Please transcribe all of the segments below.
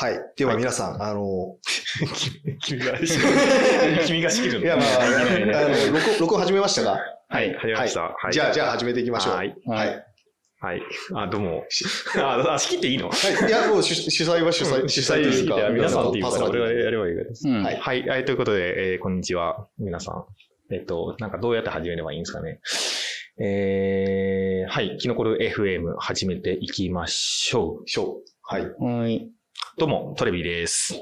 はい。では皆さん、あの、君が、君が仕切る のいやまあ、あの、録音、録音始めましたかはい、始めました。はいじゃあ、じゃあ始めていきましょう。はい。はい。はい。あ、どうも。あ、あ仕切っていいの？はい。いや、もう主主催は主催、主催というか、皆さんっていうから俺がやればいいです。うん。はいはい、はい、ということで、えーこんにちは、皆さん。えっと、なんかどうやって始めればいいんですかね。えー、はい、キノコル FM 始めていきましょショー。はい。はい。う。どうも、トレビです。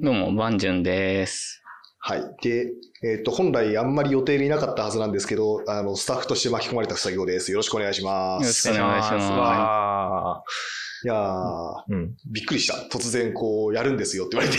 どうも、バンジュンです。はい。で、えっ、と、本来あんまり予定になかったはずなんですけど、あの、スタッフとして巻き込まれた作業です。よろしくお願いします。よろしくお願いしますわいやー、ーうん。びっくりした。突然、こう、やるんですよって言われて。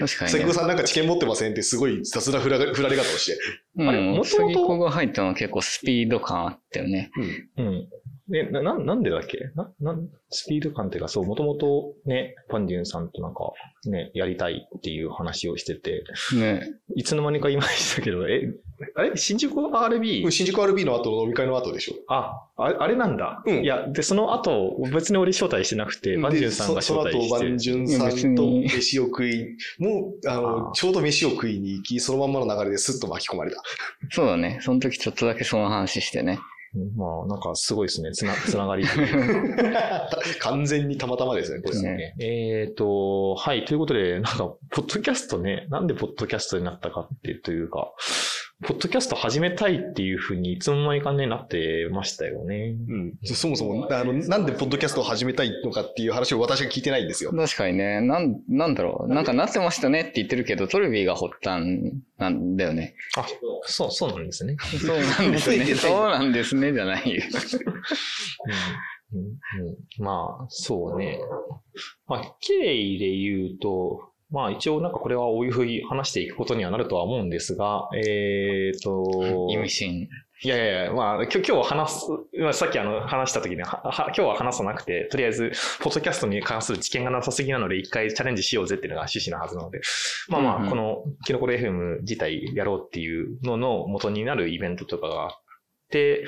確かに、ね関子。さんなんか知見持ってませんってすごい雑な振ら振られ方をして。うん。あれもともとが入ったのは結構スピード感あったよね。うん。うん。え、な、ななんでだっけ？な、なん、スピード感っていうか、そう、もともとね、パンジュンさんとなんか、ね、やりたいっていう話をしてて、ね。いつの間にか言いましたけど、え、あれ？新宿 RB? 新宿 RB の後の飲み会の後でしょ。あ、あれあれなんだ。うんいや、で、その後、別に俺招待してなくて、バンジュンさんが招待でそその後、バンして。ジュンさんと飯を食い、もう、あの、あーちょうど飯を食いに行き、そのまんまの流れですっと巻き込まれた。そうだね。その時ちょっとだけその話してね。うんまあ、なんかすごいですね。つな、つながり。完全にたまたまですね、これ。ねえっと、はい。ということで、なんか、ポッドキャストね、なんでポッドキャストになったかっていうというか、ポッドキャスト始めたいっていうふうにいつの間にかね、なってましたよね。うん。そもそも、あの、なんでポッドキャストを始めたいのかっていう話を私が聞いてないんですよ。確かにね。なん、なんだろう。なんかなってましたねって言ってるけど、トルビーが発端なんだよね。あ、そう、そうなんですね。そうなんですね。そうなんですね、じゃないよ。うんうんうん、まあ、そうね。まあ、経緯で言うと、まあ一応なんかこれはおいふい話していくことにはなるとは思うんですが、えっ、と、意味深。いやいやいや、まあ、今日今日話す、まあさっきあの話した時には、は今日は話さなくて、とりあえず、ポッドキャストに関する知見がなさすぎなので、一回チャレンジしようぜっていうのが趣旨なはずなので、まあまあ、うんうんこの、キノコレ FM 自体やろうっていうのの元になるイベントとかがあって、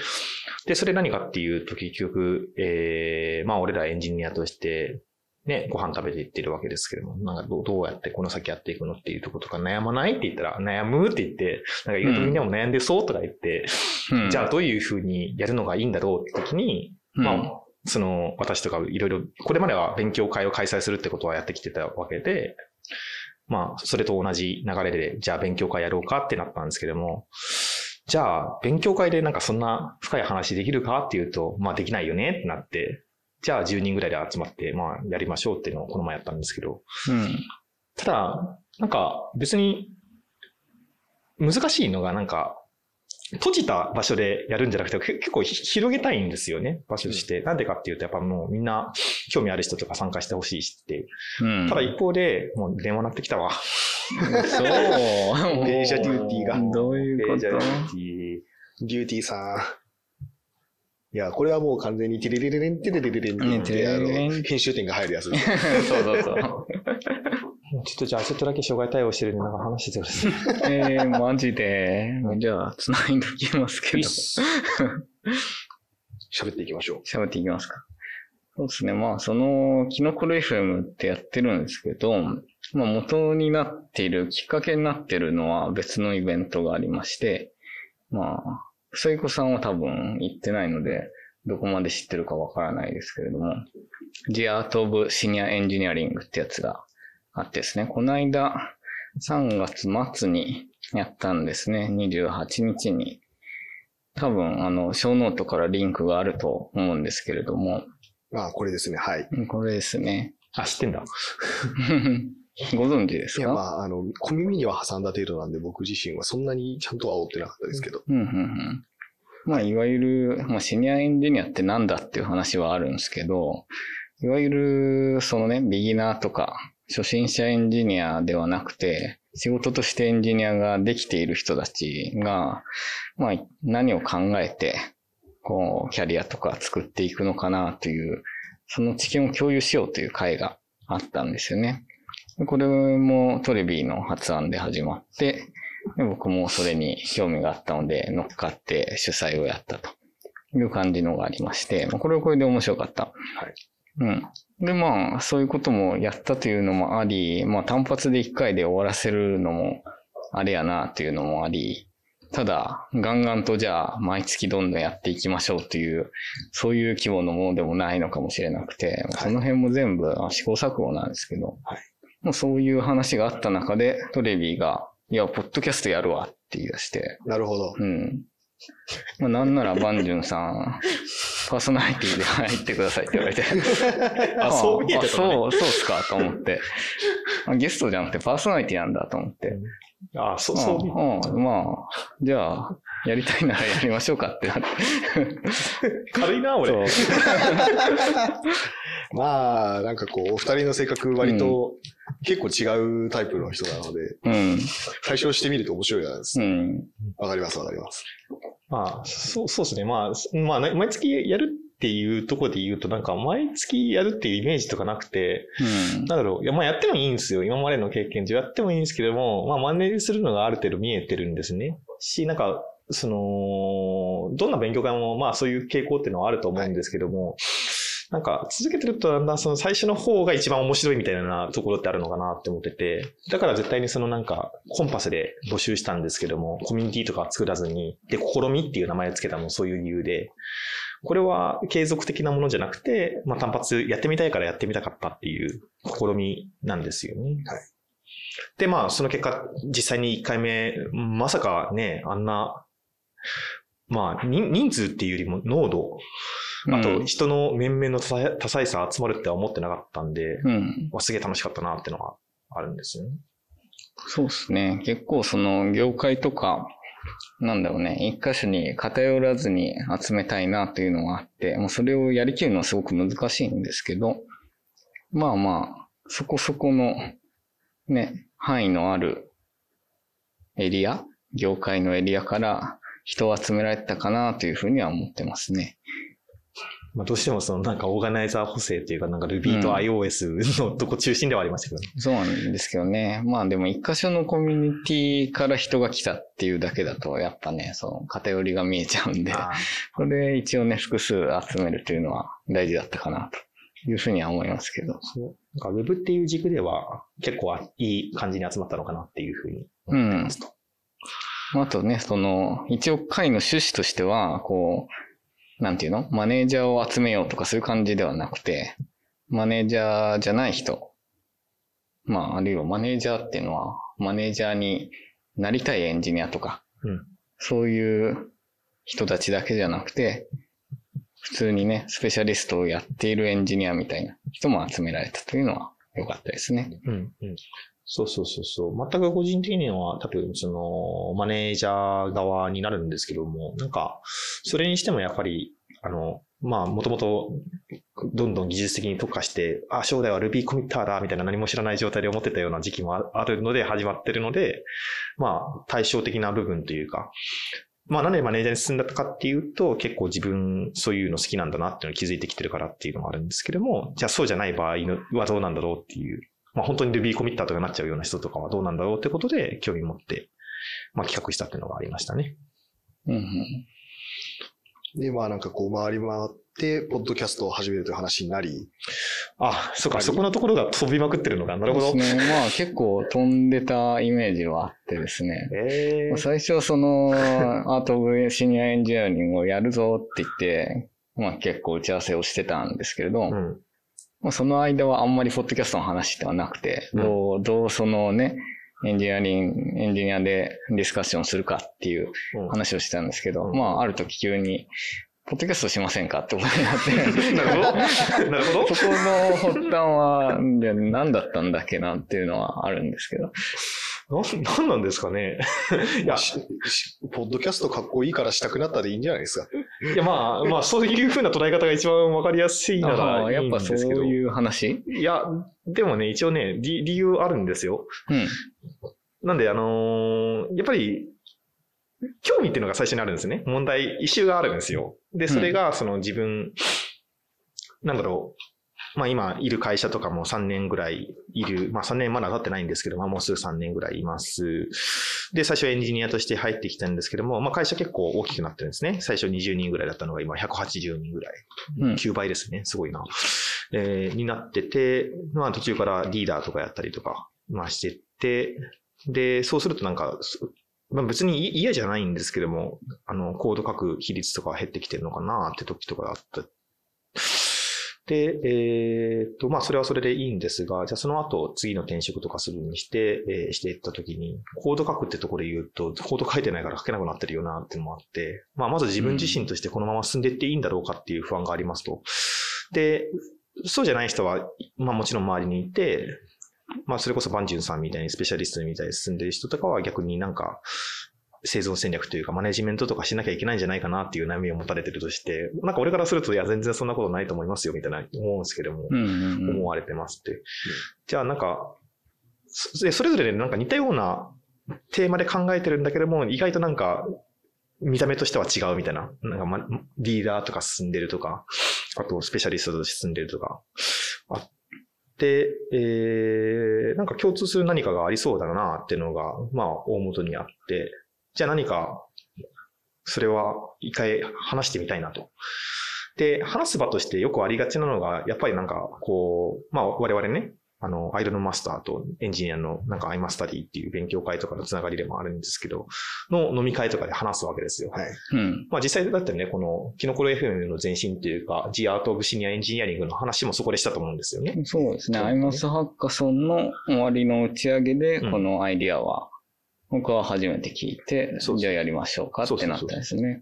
で、それ何かっていうと結局、えー、まあ俺らエンジニアとして、ね、ご飯食べていってるわけですけども、なんかどうどうやってこの先やっていくのっていうところとか悩まない？って言ったら、悩む？って言って、なんか意外とみんなも悩んでそうとか言って、うん。じゃあどういうふうにやるのがいいんだろうって時に、うん。まあ、その、私とかいろいろ、これまでは勉強会を開催するってことはやってきてたわけで、まあ、それと同じ流れで、じゃあ勉強会やろうかってなったんですけども、じゃあ、勉強会でなんかそんな深い話できるかっていうと、まあできないよねってなって、じゃあ10人ぐらいで集まって、まあやりましょうっていうのをこの前やったんですけど、うん。ただ、なんか別に難しいのがなんか、閉じた場所でやるんじゃなくて、け結構ひ広げたいんですよね、場所として。なんでかっていうと、やっぱもうみんな興味ある人とか参加してほしいしって。うん。ただ一方で、もう電話鳴ってきたわ。そう。デージャデューティーがどういうこと？デージャデューティーデューティーさん。いや、これはもう完全にテレレレレンテレレレレンって言って、あねテレレレンの、編集点が入るやつ。そうそうそう。ちょっとじゃあちょっとだけ障害対応してるんで、なんか話しててください。えー、マジで。じゃあ、繋いでおきますけど。喋っていきましょう。喋っていきますか。そうですね。まあ、その、キノコル FM ってやってるんですけど、まあ、元になっている、きっかけになっているのは別のイベントがありまして、まあ、ふいこさんは多分行ってないので、どこまで知ってるかわからないですけれども、The Art of Senior Engineering ってやつがあってですね、この間、3月末にやったんですね。28日に。多分、あの、ショーノートからリンクがあると思うんですけれども、あ、これですね、はい。これですね。あ、知ってんだ。ご存知ですいや、かまあ、あの、小耳には挟んだ程度なんで、僕自身はそんなにちゃんとは追ってなかったですけど。うんうんうん。まあ、いわゆる、まあ、シニアエンジニアってなんだっていう話はあるんですけど、いわゆる、そのね、ビギナーとか、初心者エンジニアではなくて、仕事としてエンジニアができている人たちが、まあ、何を考えて、こう、キャリアとか作っていくのかなという、その知見を共有しようという会があったんですよね。これもトレビーの発案で始まって、僕もそれに興味があったので乗っかって主催をやったという感じのがありまして、まあこれはこれで面白かった。はい。うん。で、まあ、そういうこともやったというのもあり、まあ、単発で一回で終わらせるのも、あれやなというのもあり、ただ、ガンガンとじゃあ、毎月どんどんやっていきましょうという、そういう規模のものでもないのかもしれなくて、はいその辺も全部あ試行錯誤なんですけど、はいもうそういう話があった中で、トレビーが、いや、ポッドキャストやるわって言い出して、なるほど。うん。まあ、なんなら、バンジュンさん、パーソナリティで入ってくださいって言われて。あそう見えてたのねあそう、そうっすかと思って。あゲストじゃなくてパーソナリティなんだと思って。あ、そう、そう見えてうんうんまあ、じゃあ、やりたいならやりましょうかってなって。軽いな、俺。そうまあ、なんかこう、お二人の性格割と結構違うタイプの人なので、うん。対象してみると面白いじゃないですか。うん。わかりますわかります。まあ、そう、そうですね。まあ、すまあ、な毎月やるっていうところで言うと、なんか、毎月やるっていうイメージとかなくて、うん。なんだろう。いや、まあ、やってもいいんですよ。今までの経験上やってもいいんですけども、まあ、マネージするのがある程度見えてるんですね。し、なんか、その、どんな勉強会も、まあ、そういう傾向っていうのはあると思うんですけども、なんか、続けてるとだんだんその最初の方が一番面白いみたいなところってあるのかなって思ってて、だから絶対にそのなんか、コンパスで募集したんですけども、コミュニティとかは作らずに、で、試みっていう名前をつけたのもそういう理由で、これは継続的なものじゃなくて、まあ単発やってみたいからやってみたかったっていう試みなんですよね。はい。で、まあその結果、実際に1回目、まさかね、あんな、まあ人人数っていうよりも濃度、あと人の面々の多彩さ集まるっては思ってなかったんで、うん。わすげえ楽しかったなっていうのはあるんですよね。そうですね。結構その業界とか、なんだろうね、一箇所に偏らずに集めたいなというのがあって、もうそれをやりきるのはすごく難しいんですけど、まあまあ、そこそこのね、範囲のあるエリア、業界のエリアから人を集められたかなというふうには思ってますね。まあどうしてもそのなんかオーガナイザー補正っていうかなんか Ruby とうん iOS のとこ中心ではありましたけどね。そうなんですけどね。まあでも一箇所のコミュニティから人が来たっていうだけだと、やっぱね、その偏りが見えちゃうんで、あこれで一応ね、複数集めるというのは大事だったかなというふうには思いますけど。そうなんか Web っていう軸では結構いい感じに集まったのかなっていうふうにうん思ってますと。まああとね、その、一応会の趣旨としては、こう、なんていうの？マネージャーを集めようとかそういう感じではなくて、マネージャーじゃない人。まあ、あるいはマネージャーっていうのは、マネージャーになりたいエンジニアとか、うんそういう人たちだけじゃなくて、普通にね、スペシャリストをやっているエンジニアみたいな人も集められたというのは良かったですね。うん、うん。そうそうそうそう。全く個人的には多分そのマネージャー側になるんですけども、なんか、それにしてもやっぱり、あの、まあ、もともと、どんどん技術的に特化して、あ、将来は Ruby コミッターだ、みたいな何も知らない状態で思ってたような時期もあるので始まってるので、まあ、対照的な部分というか、まあ、なんでマネージャーに進んだかっていうと、結構自分、そういうの好きなんだなっていうのに気づいてきてるからっていうのもあるんですけども、じゃあそうじゃない場合のはどうなんだろうっていう、まあ、本当に Ruby コミッターとかになっちゃうような人とかはどうなんだろうってことで興味持って、まあ、企画したっていうのがありましたね。うんうん。で、まあなんかこう回り回って、ポッドキャストを始めるという話になり、あ、そうか、そこのところが飛びまくってるのか。なるほど。ですね。まあ結構飛んでたイメージはあってですね。えー最初はその、アート・オブ・シニア・エンジニアリングをやるぞって言って、まあ結構打ち合わせをしてたんですけれど、うん。まあその間はあんまりポッドキャストの話ではなくて、うんどう、どうそのね、エンジニアリング、エンジニアでディスカッションするかっていううん話をしてたんですけど、うんまあある時急に、ポッドキャストしませんかってことになって、なるほど。なるほど。そこの発端は、いや何だったんだっけなっていうのはあるんですけど。な、なんなんですかね。いや、ポッドキャストかっこいいからしたくなったでいいんじゃないですか。いやまあ、まあ、そういうふうな捉え方が一番わかりやすいなああらいいんやっぱそうですけど。いいう話？や、でもね、一応ね、理理由あるんですよ。うん。なんで、あのーやっぱり、興味っていうのが最初にあるんですね。問題、イシューがあるんですよ。で、それが、その自分、なんだろう。まあ今いる会社とかも3年ぐらいいる。まあ3年まだ経ってないんですけど、まあもうすぐ3年ぐらいいます。で、最初エンジニアとして入ってきたんですけども、まあ会社結構大きくなってるんですね。最初20人ぐらいだったのが今180人ぐらい。うん。9倍ですね。すごいな。えーになってて、まあ途中からリーダーとかやったりとか、まあしてって、で、そうするとなんか、そまあ別に嫌じゃないんですけども、あの、コード書く比率とか減ってきてるのかなって時とかあった。で、えーっと、まあそれはそれでいいんですが、じゃあその後次の転職とかするにして、えーしていった時に、コード書くってところで言うと、コード書いてないから書けなくなってるよなっていうのもあって、まあまず自分自身としてこのまま進んでいっていいんだろうかっていう不安がありますと。で、そうじゃない人は、まあもちろん周りにいて、まあそれこそバンジュンさんみたいにスペシャリストみたいに進んでる人とかは逆になんか、生存戦略というかマネジメントとかしなきゃいけないんじゃないかなっていう悩みを持たれてるとして、なんか俺からすると、いや全然そんなことないと思いますよみたいな思うんですけども、思われてますって。じゃあなんか、それぞれでなんか似たようなテーマで考えてるんだけども、意外となんか、見た目としては違うみたいな。なんか、ま、リーダーとか進んでるとか、あとスペシャリストとして進んでるとか、あっで、えー、なんか共通する何かがありそうだなっていうのが、まあ、大元にあって、じゃあ何か、それは一回話してみたいなと。で、話す場としてよくありがちなのが、やっぱりなんか、こう、まあ我々ね、あの、アイドルマスターとエンジニアのなんかアイマスタディっていう勉強会とかのつながりでもあるんですけど、の飲み会とかで話すわけですよ。はい。うん。まあ実際だってね、このキノコロ FM の前身というか、The Art of Senior Engineering の話もそこでしたと思うんですよね。そうですね。そうアイマスハッカソンの終わりの打ち上げで、うんこのアイディアは、僕は初めて聞いて、そうそうじゃあやりましょうかってなったんですね。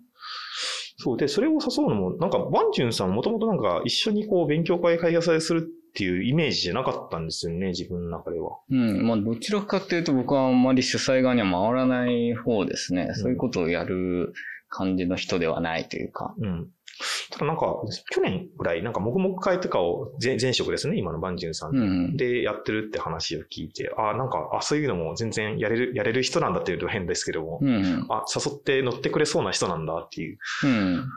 そう。で、それを誘うのも、なんか、バンジュンさんもともとなんか一緒にこう勉強会開催するっていうイメージじゃなかったんですよね、自分の中では。うん。まあ、どちらかっていうと僕はあんまり主催側には回らない方ですね。そういうことをやる感じの人ではないというか。うん。ただなんか、去年ぐらい、なんか、黙々会とかを前前職ですね、今のバンジュンさんうんうん。でやってるって話を聞いて、あなんか、あ、そういうのも全然やれる、やれる人なんだっていうと変ですけども、うんうん。あ、誘って乗ってくれそうな人なんだっていう。うん。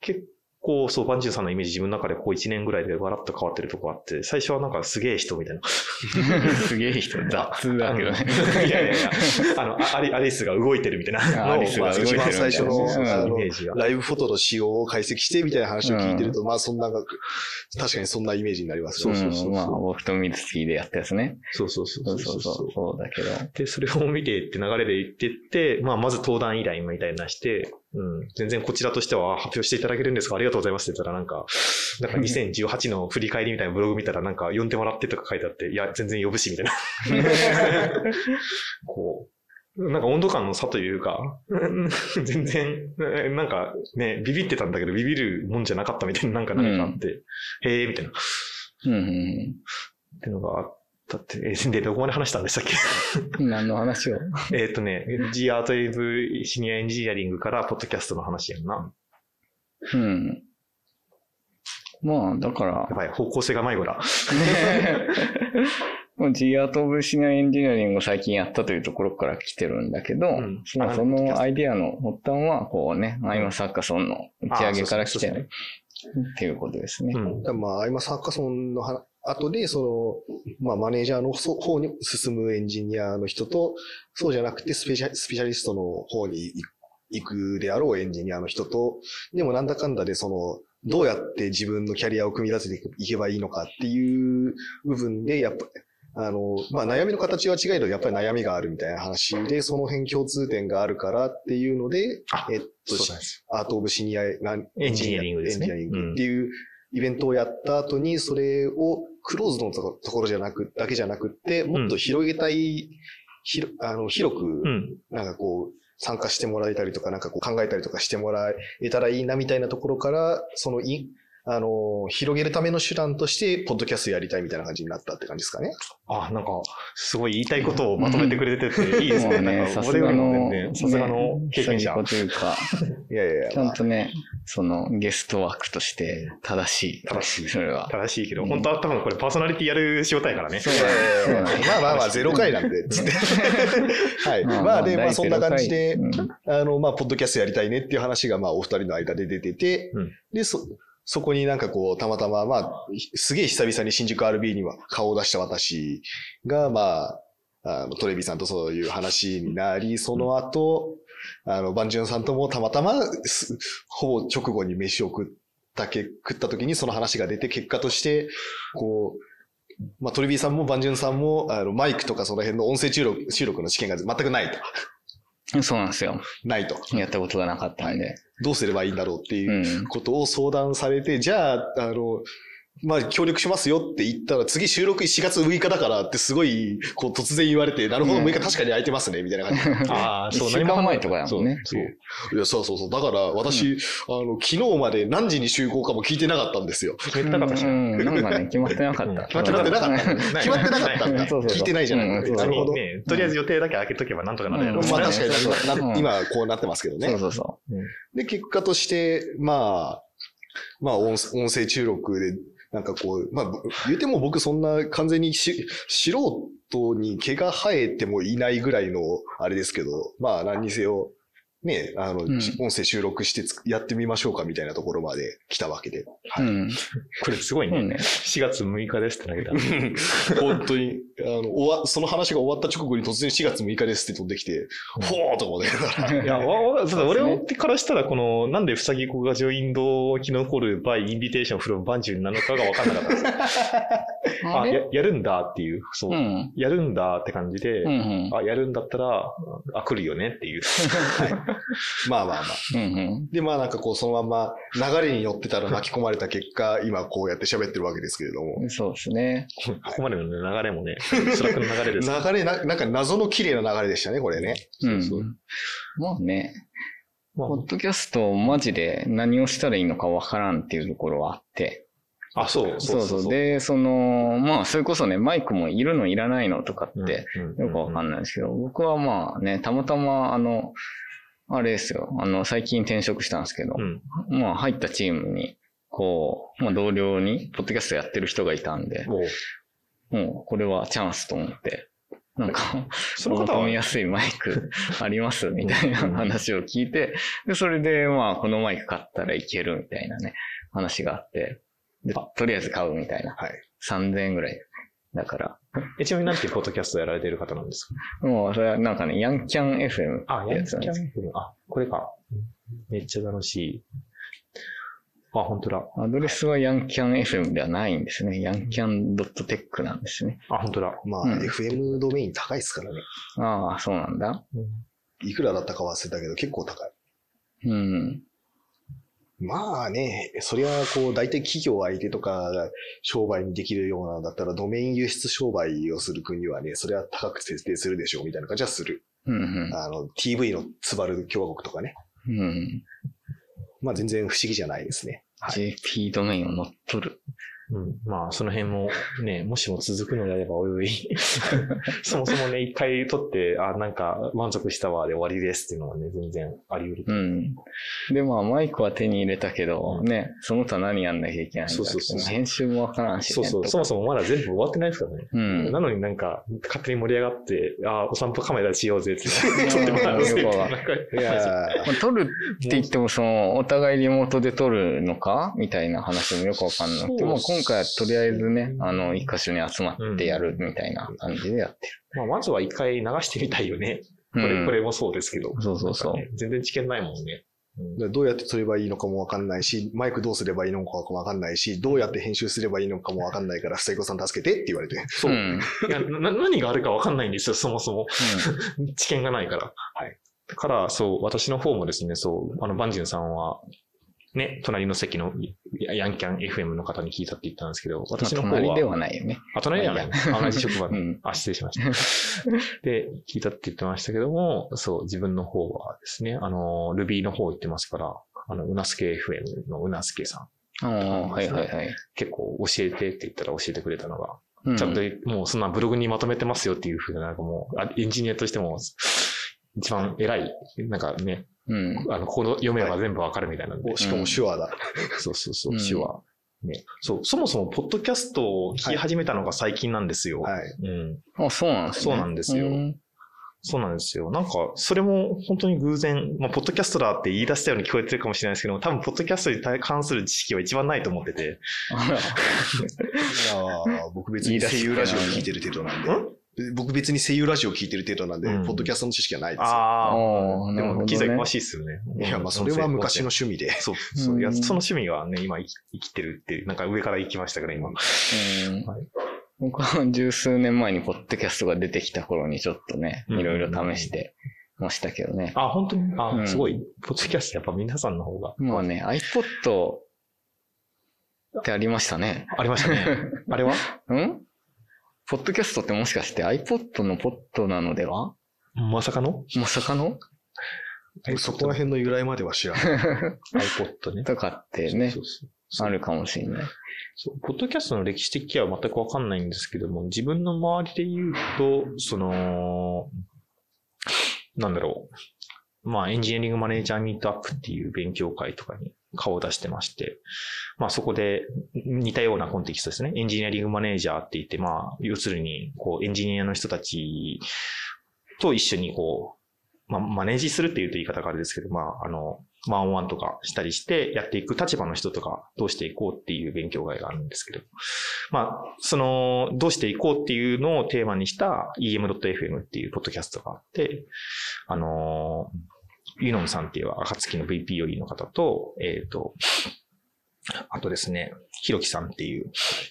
結構、そう、バンジュンさんのイメージ自分の中でこう1年ぐらいでガラッと変わってるとこあって、最初はなんかすげえ人みたいな。すげえ人、雑だけどね。いやいやいや、あの、あアリアリスが動いてるみたいなのをあアリスが動いてる一番最初の、イメージが。ライブフォトの仕様を解析してみたいな話を聞いてると、まあそんな、確かにそんなイメージになりますそうね。そうそううんまあ、僕とミツキーでやったやつね。そうそうそうそうそうそう。そうだけど。で、それを見ていって流れで言ってって、まあ、まず登壇依頼みたいなして、うん、全然こちらとしては発表していただけるんですかありがとうございますって言ったらなんか、なんか 2018の振り返りみたいなブログ見たらなんか呼んでもらってとか書いてあって、いや、全然呼ぶし、みたいな。こう、なんか温度感の差というか、うん全然、なんかね、ビビってたんだけど、ビビるもんじゃなかったみたいな、なんかなんかあって、へえ、みたいな、っうん。うんていうのがあったって、え、で、どこまで話したんでしたっけ？うん。何の話を？えっとね、G アートエイブシニアエンジニアリングからポッドキャストの話やんな。うん。まあ、だからや、ばい、方向性が迷子だ。もう G アートオブシニアエンジニアリングを最近やったというところから来てるんだけど、んあまあそのアイディアの発端は、こうね、アイマスハッカソンの打ち上げから来てるっていうことですね。うん。まあ、アイマスハッカソンのは後で、その、まあ、マネージャーのそ方に進むエンジニアの人と、そうじゃなくてスペシャ、スペシャリストの方に行くであろうエンジニアの人と、でもなんだかんだでその、どうやって自分のキャリアを組み立てていけばいいのかっていう部分で、やっぱ、あの、まあ、悩みの形は違えど、やっぱり悩みがあるみたいな話で、その辺共通点があるからっていうので、あえっと。アート・オブ・シニアなエンジニアリングですねエンジニアリングっていうイベントをやった後に、それをクローズのところじゃなく、だけじゃなくって、もっと広げたい、ひろあの広く、うん。なんかこう、参加してもらえたりとか、なんかこう考えたりとかしてもらえたらいいなみたいなところから、そのい、あの、広げるための手段として、ポッドキャストやりたいみたいな感じになったって感じですかね。あ、なんか、すごい言いたいことをまとめてくれてて、いいですね。ね、なんかさすがの、さすがの経験者ね。というか、いやいやいや、ちゃまんとね、そのゲスト枠として正しい。正しいそれは。正しいけど、うん本当は多分これパーソナリティやる仕事やからね。そう まあまあまあ、ゼロ回なんで、つって。はい。まあで、まあそんな感じで、うんあの、まあ、ポッドキャストやりたいねっていう話が、まあ、お二人の間で出てて、うんで、そ、そこになんかこう、たまたま、まあ、すげえ久々に新宿 RB には顔を出した私が、まあ、あのトレビさんとそういう話になり、その後、あの、バンジュンさんともたまたま、すほぼ直後に飯を食っったけ、食った時にその話が出て、結果として、こう、まあ、トリビーさんもバンジュンさんも、あの、マイクとかその辺の音声収録収録の試験が全くないと。そうなんですよ。ないと。やったことがなかったんで。どうすればいいんだろうっていううん。ことを相談されて、じゃあ、あの、まあ、協力しますよって言ったら、次収録4月6日だからってすごい、こう突然言われて、なるほど、うん6日確かに空いてますね、みたいな感じで。ああ、そう、一週間前とかやもんねそう。いや、そうそうそう。だから、私、あの、昨日まで何時に集合かも聞いてなかったんですよ。決めてなかった。うん、なんかね、決まってなかった。うん決まってなかった。決まってなかった聞いてないじゃない。うんなるほど。ね、とりあえず予定だけ開けとけばなんとかなるやろ。うんまあ確かに今こうなってますけどねそう。そうそで、結果として、まあ、まあ音音声収録で、なんかこう、まあ、言うても僕そんな完全にし素人に毛が生えてもいないぐらいのあれですけど、まあ何にせよ、ね、あの、うん音声収録してつやってみましょうかみたいなところまで来たわけで。う。うん。これすごいね。そうね。4月6日ですって投げた。本当に、あの、終わ、その話が終わった直後に突然4月6日ですって飛んできて、ほーと思って。いや、わわ俺からしたら、この、なんでふさぎ子がジョインド生き残る by インビテーションフロムバンジュなのかが分かんなかったんですよ。あや、やるんだっていう、そう、うん。やるんだって感じで、うんうん。あ、やるんだったら、あ、来るよねっていう。まあまあまあ。うんうん。で、まあなんかこう、そのまま流れに乗ってたら巻き込まれた結果、今こうやって喋ってるわけですけれども。そうですね。ここまでの流れもね、 Slack の流れです。流れな、なんか謎の綺麗な流れでしたね、これね。うん。そうまあね、まポッドキャストマジで何をしたらいいのかわからんっていうところはあって。あ、あそう、そうそう。で、その、まあ、それこそね、マイクもいるのいらないのとかって、よくわかんないですけど、僕はまあね、たまたま、あの、あれですよ、あの、最近転職したんですけど、うん。まあ、入ったチームに、こう、まあ、同僚に、ポッドキャストやってる人がいたんで、もう、これはチャンスと思って、なんか、その方は求め、やすいマイク ありますみたいな話を聞いて、で、それで、まあ、このマイク買ったらいけるみたいなね、話があって、で、とりあえず買うみたいな。はい。3000円ぐらい。だから、えちなみになんていうポッドキャストやられてる方なんですか？もう、それはなんかね、ヤンキャン FM あ、ヤンキャンやつなんですけあ、これか。めっちゃ楽しい。あ、本当だ。ど、アドレスはヤンキャン FM ではないんですね。ヤンキャン .tech なんですね。あ、本当だ。まあ、うん FM ドメイン高いですからね。ああ、そうなんだ。いくらだったか忘れたけど、結構高い。うん。まあね、そりゃ、こう、大体企業相手とかが商売にできるようなんだったら、ドメイン輸出商売をする国はね、それは高く設定するでしょう、みたいな感じはする。うんあの、TV のツバル共和国とかね。うん。うん。まあ全然不思議じゃないですね。はい。JP ドメインを乗っ取る。うん。まあ、その辺も ね、もしも続くのであればおいおい。そもそもね、一回取って、あ、なんか満足したわで終わりですっていうのはね、全然あり得る。うん。で、まあ、マイクは手に入れたけど、うんね、その他何やんなきゃいけないんだそうそうそう編集もわからんし、ね。そうそう。そもそもまだ全部終わってないですからね。うん。なのになんか、勝手に盛り上がって、あ、お散歩カメラしようぜって。や撮ってもらうぜいやーまあ、撮るって言っても、その、お互いリモートで撮るのかみたいな話もよくわかんなくて、もう今回はとりあえずね、あの、一箇所に集まってやるみたいな感じでやってまあ、まずは一回流してみたいよね。こる。れ、うんこれもそうですけど。そうそうそうね全然知見ないもんね。うんどうやって撮ればいいのかもわかんないし、マイクどうすればいいのかもわかんないし、どうやって編集すればいいのかもわかんないから、ふさいこさん助けてって言われて。そうう。ん。いやな何があるか分かんないんですよ、そもそも。知見がないから。はい。だから、そう、私の方もですね、そう、あの、バンジュンさんは、ね、隣の席のヤヤンキャン FM の方に聞いたって言ったんですけど、私の方は、隣ではないよね。あ、隣ではない。あ同じ職場の。うんあ、失礼しました。で、聞いたって言ってましたけども、そう、自分の方はですね、あの、Ruby の方行ってますから、あの、うなすけ FM のうなすけさん、ああ、はいはいはい。結構教えてって言ったら教えてくれたのが、うんちゃんともうそんなブログにまとめてますよっていうふうな、なんかもう、あエンジニアとしても、一番偉い、なんかね、うん。あの、ここ読めば全部わかるみたいなんで、おしかも手話だ。そうそうそうう、ん手話。ね。そう、そもそも、ポッドキャストを聞き始めたのが最近なんですよ。はい。うん。あ、そうなんですね。そうなんですようんそうなんですよ。なんか、それも本当に偶然、まあ、ポッドキャストだって言い出したように聞こえてるかもしれないですけど、多分、ポッドキャストに関する知識は一番ないと思ってて。いやー僕別に声優ラジオ聞いてる程度なんで。ん？僕別に声優ラジオ聞いてる程度なんで、うんポッドキャストの知識はないですよ。ああ。でも、なるほど、ね。機材詳しいっすよね。いや、まあそれは昔の趣味で。そう、そう。いや、うんその趣味はね、今生き生きてるっていう、なんか上から行きましたから、今。うんはい僕は十数年前にポッドキャストが出てきた頃にちょっとね、うんいろいろ試してましたけどね。あ、本当に？あ、うんすごい。ポッドキャストやっぱ皆さんの方が。まあね、iPod ってありましたね。ありましたね。あれは？うん？ポッドキャストってもしかして iPod のポットなのでは？まさかの？まさかの？そこら辺の由来までは知らない。iPod ね。とかってねそ、うそうそうあるかもしれない。そう、ポッドキャストの歴史的は全くわかんないんですけども、自分の周りで言うと、その、なんだろう。まあ、エンジニアリングマネージャーミートアップっていう勉強会とかに顔を出してまして、まあそこで似たようなコンテキストですね。エンジニアリングマネージャーって言って、まあ、要するに、こう、エンジニアの人たちと一緒にこう、まあ、マネージするっていうと言い方があれですけど、まあ、あの、ワンワンとかしたりしてやっていく立場の人とかどうしていこうっていう勉強会があるんですけど、まあ、その、どうしていこうっていうのをテーマにした em.fm っていうポッドキャストがあって、あの、ユノンさんっていう暁の VPOE の方と、えっ、と、あとですね、ひろきさんっていう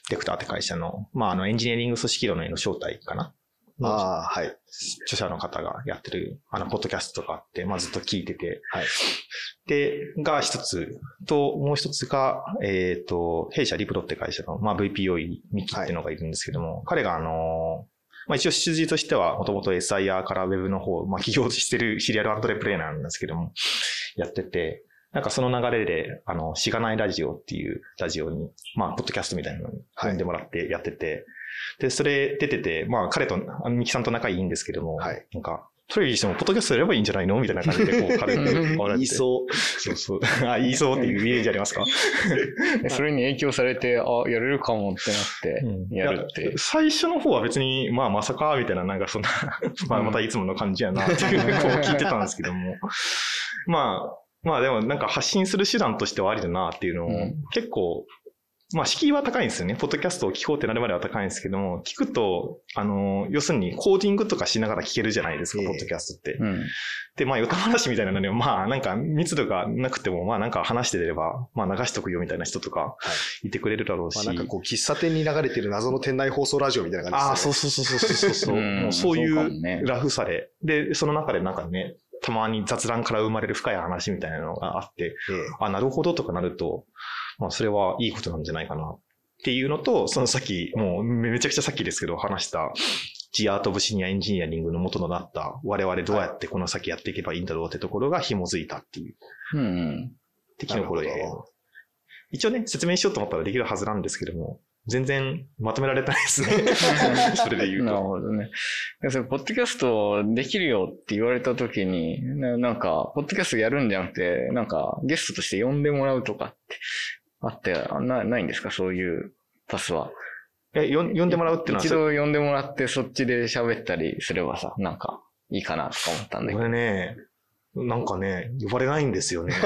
デクターって会社の、まあ、あの、エンジニアリング組織論への招待かなのああ、はい。著者の方がやってる、あの、ポッドキャストとかあって、まあずっと聞いてて、はい。で、が一つと、もう一つが、えっ、と、弊社リプロって会社の、まあ VPOE ミキっていうのがいるんですけども、彼があの、まあ一応出自としては、もともと SIR から Web の方、まあ起業してるシリアルアントレプレーナーなんですけども、やってて、なんかその流れで、あの、しがないラジオっていうラジオに、まあ、ポッドキャストみたいなのにはい。呼んでもらってやってて、で、それ出てて、まあ、彼と、ミキさんと仲いいんですけども、はい。なんか、それにしても、ポッドキャストやればいいんじゃないのみたいな感じで、こう、軽く言われて。言いそう。そうそう。あ、言いそうっていうイメージありますか？で それに影響されて、あ、やれるかもってなって、やるっていや。最初の方は別に、まあ、まさか、みたいな、なんかそんな、まあ、またいつもの感じやな、っていう、こう聞いてたんですけども。まあ、まあでもなんか発信する手段としてはありだなっていうのを、うん結構、まあ敷居は高いんですよね。ポッドキャストを聞こうってなるまでは高いんですけども、聞くと、あの、要するにコーディングとかしながら聞けるじゃないですか、ええポッドキャストって。うん。で、まあ、よた話みたいなのには、まあ、なんか密度がなくても、まあ、なんか話してれば、まあ、流しとくよみたいな人とか、いてくれるだろうし。まあなんかこう、喫茶店に流れてる謎の店内放送ラジオみたいなああ、感じそうそうそうそうそうそう。うんもうそういそうラフさで。で、その中でなんかね、たまに雑談から生まれる深い話みたいなのがあって、ですね。あ、なるほどとかなると、まあ、それはいいことなんじゃないかなっていうのと、そのさっき、もうめちゃくちゃさっきですけど、話した、ジアート・オブ・シニア・エンジニアリングの元となった、我々どうやってこの先やっていけばいいんだろうってところが紐づいたっていう。うんうん。的な頃でなるほど。一応ね、説明しようと思ったらできるはずなんですけども、全然まとめられてないですね。それで言うなると。ほどね。でそれ、ポッドキャストできるよって言われたときに、ななんか、ポッドキャストやるんじゃなくて、なんか、ゲストとして呼んでもらうとかって、あって、あなないんですか？そういうパスは。え、よん呼んでもらうってのは一度呼んでもらって、そっちで喋ったりすればさ、なんか、いいかなとか思ったんだけど。俺ね、なんかね、呼ばれないんですよね。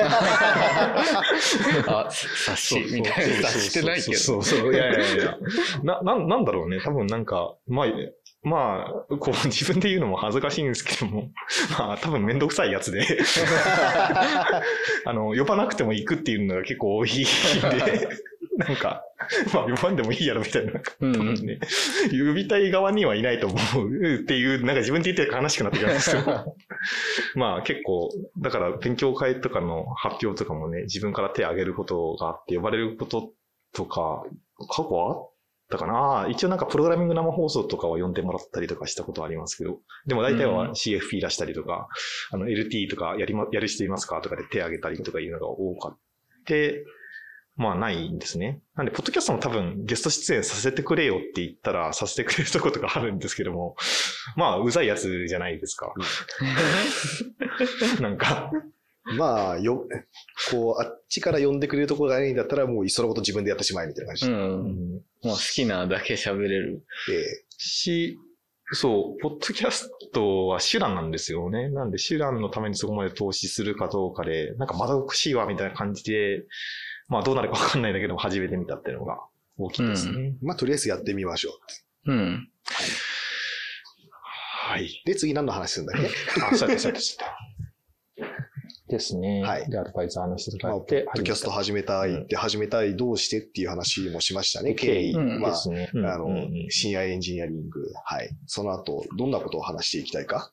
あ、察し、みたいな。察してないけど。そうそうそう。いやいやいや。な、な、なんだろうね。多分なんか、まあ、まあ、こう 自分で言うのも恥ずかしいんですけども、まあ多分めんどくさいやつで、あの、呼ばなくても行くっていうのが結構多いんで、なんか、まあ呼ばんでもいいやろみたいな、うんね、呼びたい側にはいないと思うっていう、なんか自分で言って悲しくなってきたんですよ。まあ結構、だから勉強会とかの発表とかもね、自分から手を挙げることがあって、呼ばれることとか、過去あったかな一応なんかプログラミング生放送とかは呼んでもらったりとかしたことはありますけど、でも大体うんは CFP 出したりとか、あの LT とかやりま、やる人いますかとかで手を挙げたりとかいうのが多かって、まあないんですね。なんで、ポッドキャストも多分ゲスト出演させてくれよって言ったらさせてくれるとことかあるんですけども、まあ、うざいやつじゃないですか。なんか、まあ、よ、こう、あっちから呼んでくれるところがないんだったら、もういっそのこと自分でやってしまえみたいな感じう。で。ん。もう好きなだけ喋れる。えし、そう、ポッドキャストは手段なんですよね。なんで手段のためにそこまで投資するかどうかで、なんかまだおかしいわみたいな感じで、まあどうなるかわかんないんだけど、初めて見たっていうのが大きいですね。まあ、とりあえずやってみましょう。うん。はい。で、次何の話するんだっけ？あ、そうやった、そうやった、そうやった。ですね。はいで、アドバイザーの人とまあ、かやって、ポッドキャスト始めたいって、始めたいどうしてっていう話もしましたね、経緯。うんまあ。あの深夜エンジニアリング。はい。その後、どんなことを話していきたいか？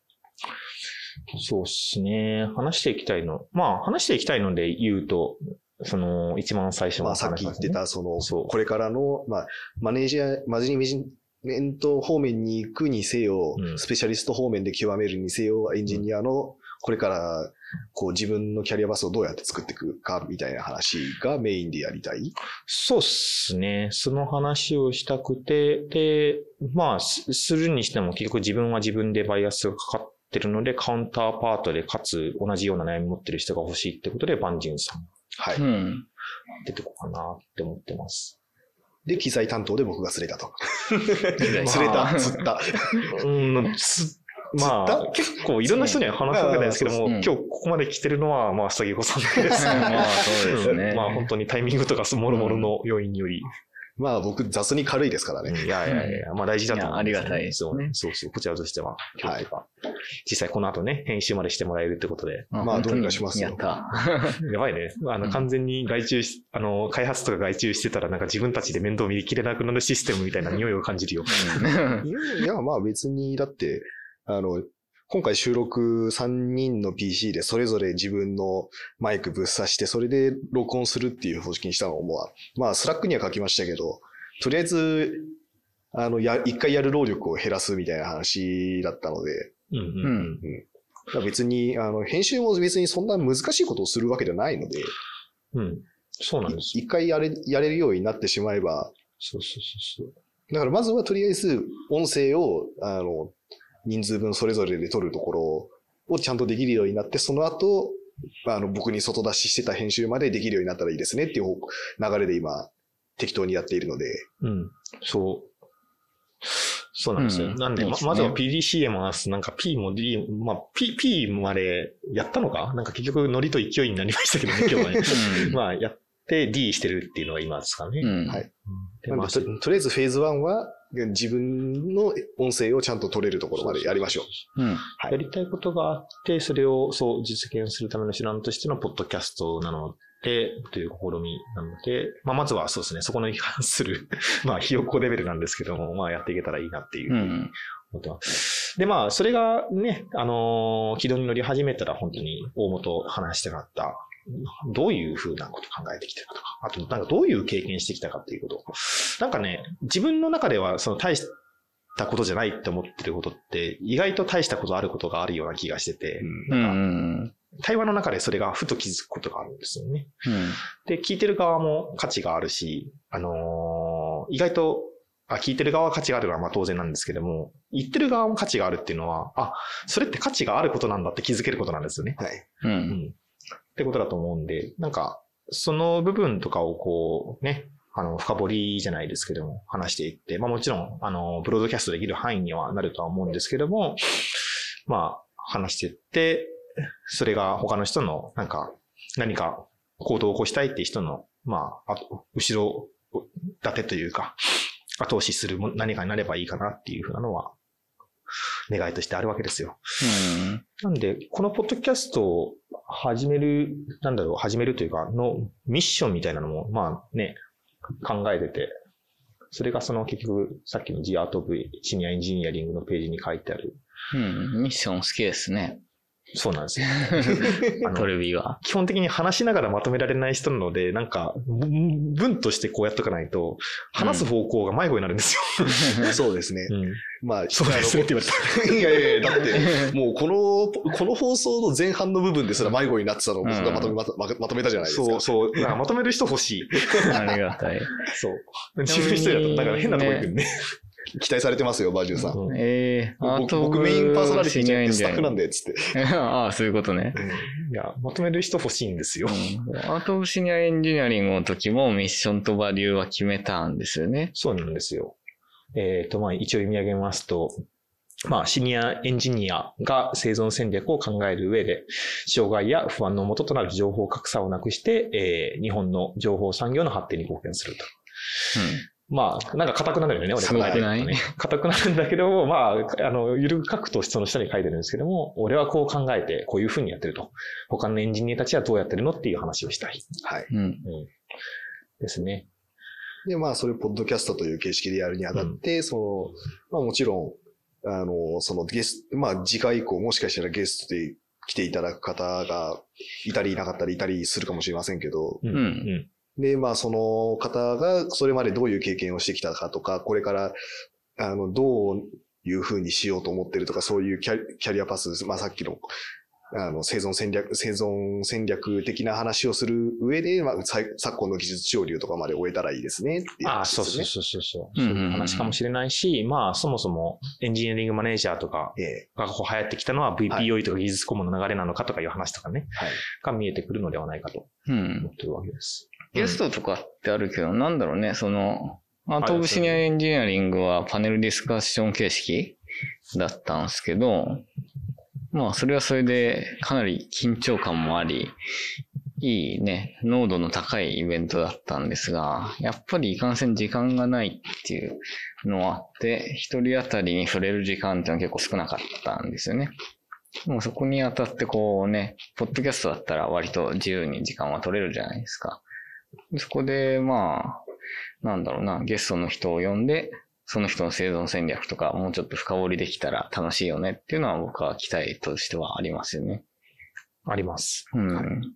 そうですね。話していきたいの。まあ、話していきたいので言うと、その、一番最初のまあ、話さっき言ってた、その、そうこれからの、まあ、マネージャー、マジメジメント方面に行くにせよ、うんスペシャリスト方面で極めるにせよ、エンジニアの、これから、こう自分のキャリアバスをどうやって作っていくか、みたいな話がメインでやりたい？そうっすね。その話をしたくて、で、まあ、すするにしても結局自分は自分でバイアスがかかってるので、カウンターパートでかつ同じような悩み持ってる人が欲しいってことで、バンジンさんはい。うん。出てこうかなって思ってます。で、機材担当で僕が釣れたと。材 釣れた、釣った。うん、つま釣あ、結構いろんな人には話すわけないですけども、うん。今日ここまで来てるのは、まあ、下着子さんだけです。まあそうですね。ん。まあ、本当にタイミングとか、もろもろの要因により。まあ僕雑に軽いですからね。いやいやいや、まあ大事だと思うありがたいですね。そうそうこちらとしては、今日とか、実際この後ね、編集までしてもらえるってことで、まあどうにかしますよ。やった。やばいね。あの、うん。完全に外注し、あの、開発とか外注してたら、なんか自分たちで面倒見きれなくなるシステムみたいな匂いを感じるよ。いや、まあ別に、だって、あの、今回収録3人の PC でそれぞれ自分のマイクぶっ刺して、それで録音するっていう方式にしたのも、まあ、 Slack には書きましたけど、とりあえず、あの、や、一回やる労力を減らすみたいな話だったので、うんうんだから別に、あの、編集も別にそんな難しいことをするわけではないので、うん。うん。そうなんですよ。一回やれ、やれるようになってしまえば、そうそうそうそう。だからまずはとりあえず音声を、あの、人数分それぞれで撮るところをちゃんとできるようになって、その後、あの、僕に外出ししてた編集までできるようになったらいいですねっていう方流れで今、適当にやっているので、うん。そう。そうなんですよ。うんなんで、ままずは PDCA もす、なんか P も D、まあ P、P までやったのか？なんか結局ノリと勢いになりましたけどね、今日はね。うんまあやって D してるっていうのが今ですかね。うんはいでまあとりあえずフェーズ1は自分の音声をちゃんと取れるところまでやりましょう。うん。はいやりたいことがあって、それをそう実現するための手段としてのポッドキャストなので、という試みなので、まあ、まずはそうですね、そこに関する、まあ、ひよっこレベルなんですけども、まあ、やっていけたらいいなっていう。思ってます。で、まあ、それがね、あのー軌道に乗り始めたら、本当に大元話したかった、どういうふうなこと考えてきてるかとか、あと、なんかどういう経験してきたかっていうこと。なんかね、自分の中では、その大したことじゃないって思ってることって、意外と大したことあることがあるような気がしてて、うなんかん。対話の中でそれがふと気づくことがあるんですよね。うん。で、聞いてる側も価値があるし、あのー意外と、あ、聞いてる側は価値があるのはまあ当然なんですけども、言ってる側も価値があるっていうのは、あ、それって価値があることなんだって気づけることなんですよね。はい。う。うんん。ってことだと思うんで、なんか、その部分とかをこう、ね、あの、深掘りじゃないですけども、話していって、まあもちろん、あの、ブロードキャストできる範囲にはなるとは思うんですけども、まあ、話していって、それが他の人の、なんか、何か行動を起こしたいっていう人の、まあ、あ後ろ盾というか、後押しするも何かになればいいかなっていうふうなのは、願いとしてあるわけですよ。うん。なんで、このポッドキャストを始める、なんだろう、始めるというか、のミッションみたいなのも、まあね、考えてて、それがその結局、さっきの The Art of Senior Engineering のページに書いてある。うん。ミッション好きですね。そうなんですよ。トレビが。基本的に話しながらまとめられない人なので、なんか、文文としてこうやっとかないと、話す方向が迷子になるんですよ。そうですね。うん。まあ、そうですねって言われた。いやいやいや、だって、もうこの、この放送の前半の部分ですら迷子になってたのを僕がまとめまとままとめたじゃないですか。そう、そう。なんかまとめる人欲しい。ありがたい。そう。自分一人だと、だから変なとこ行くんで。期待されてますよ、バージュンさん。うんえー、アー僕トオブ僕メインパーソナリティじゃなくてスタッフなんで。で、つって。ああ、そういうことね。いや、まとめる人欲しいんですよ。うんアートオブシニアエンジニアリングの時もミッションとバリューは決めたんですよね。そうなんですよ。えっ、と、まあ、一応読み上げますと、まあ、シニアエンジニアが生存戦略を考える上で、障害や不安の元となる情報格差をなくして、えー日本の情報産業の発展に貢献すると。まあ、なんか硬くなるよね、俺考えてるとね。硬くなるんだけども、まあ、あの、ゆるく書くとその下に書いてるんですけども、俺はこう考えて、こういう風にやってると。他のエンジニアたちはどうやってるのっていう話をしたい。はい。うん。うん。ですね。で、まあ、それ、ポッドキャストという形式でやるにあたって、その、まあ、もちろん、あの、そのゲスト、まあ、次回以降、もしかしたらゲストで来ていただく方がいたりいなかったりいたりするかもしれませんけど、うん。うんうん。で、まあ、その方がそれまでどういう経験をしてきたかとか、これから、あの、どういうふうにしようと思ってるとか、そういうキャリキャリアパス、まあ、さっきの、あの、生存戦略、生存戦略的な話をする上で、まあ、昨今の技術潮流とかまで終えたらいいですね、っていうああ、話ですね。そうそうそうそうそう。いう話かもしれないし、まあ、そもそもエンジニアリングマネージャーとかええがこう流行ってきたのは VPOE とか技術コムの流れなのかとかいう話とかね、はい。が見えてくるのではないかとうん思。ってるわけです。ゲストとかってあるけど、なんだろうね、その、まあ、はい東部シニアエンジニアリングはパネルディスカッション形式だったんですけど、まあ、それはそれでかなり緊張感もあり、いいね、濃度の高いイベントだったんですが、やっぱりいかんせん時間がないっていうのはあって、一人当たりに触れる時間っていうのは結構少なかったんですよね。もうそこにあたってこうね、ポッドキャストだったら割と自由に時間は取れるじゃないですか。でそこで、まあ、なんだろうな、ゲストの人を呼んで、その人の生存戦略とかもうちょっと深掘りできたら楽しいよねっていうのは僕は期待としてはありますよね。あります。うん。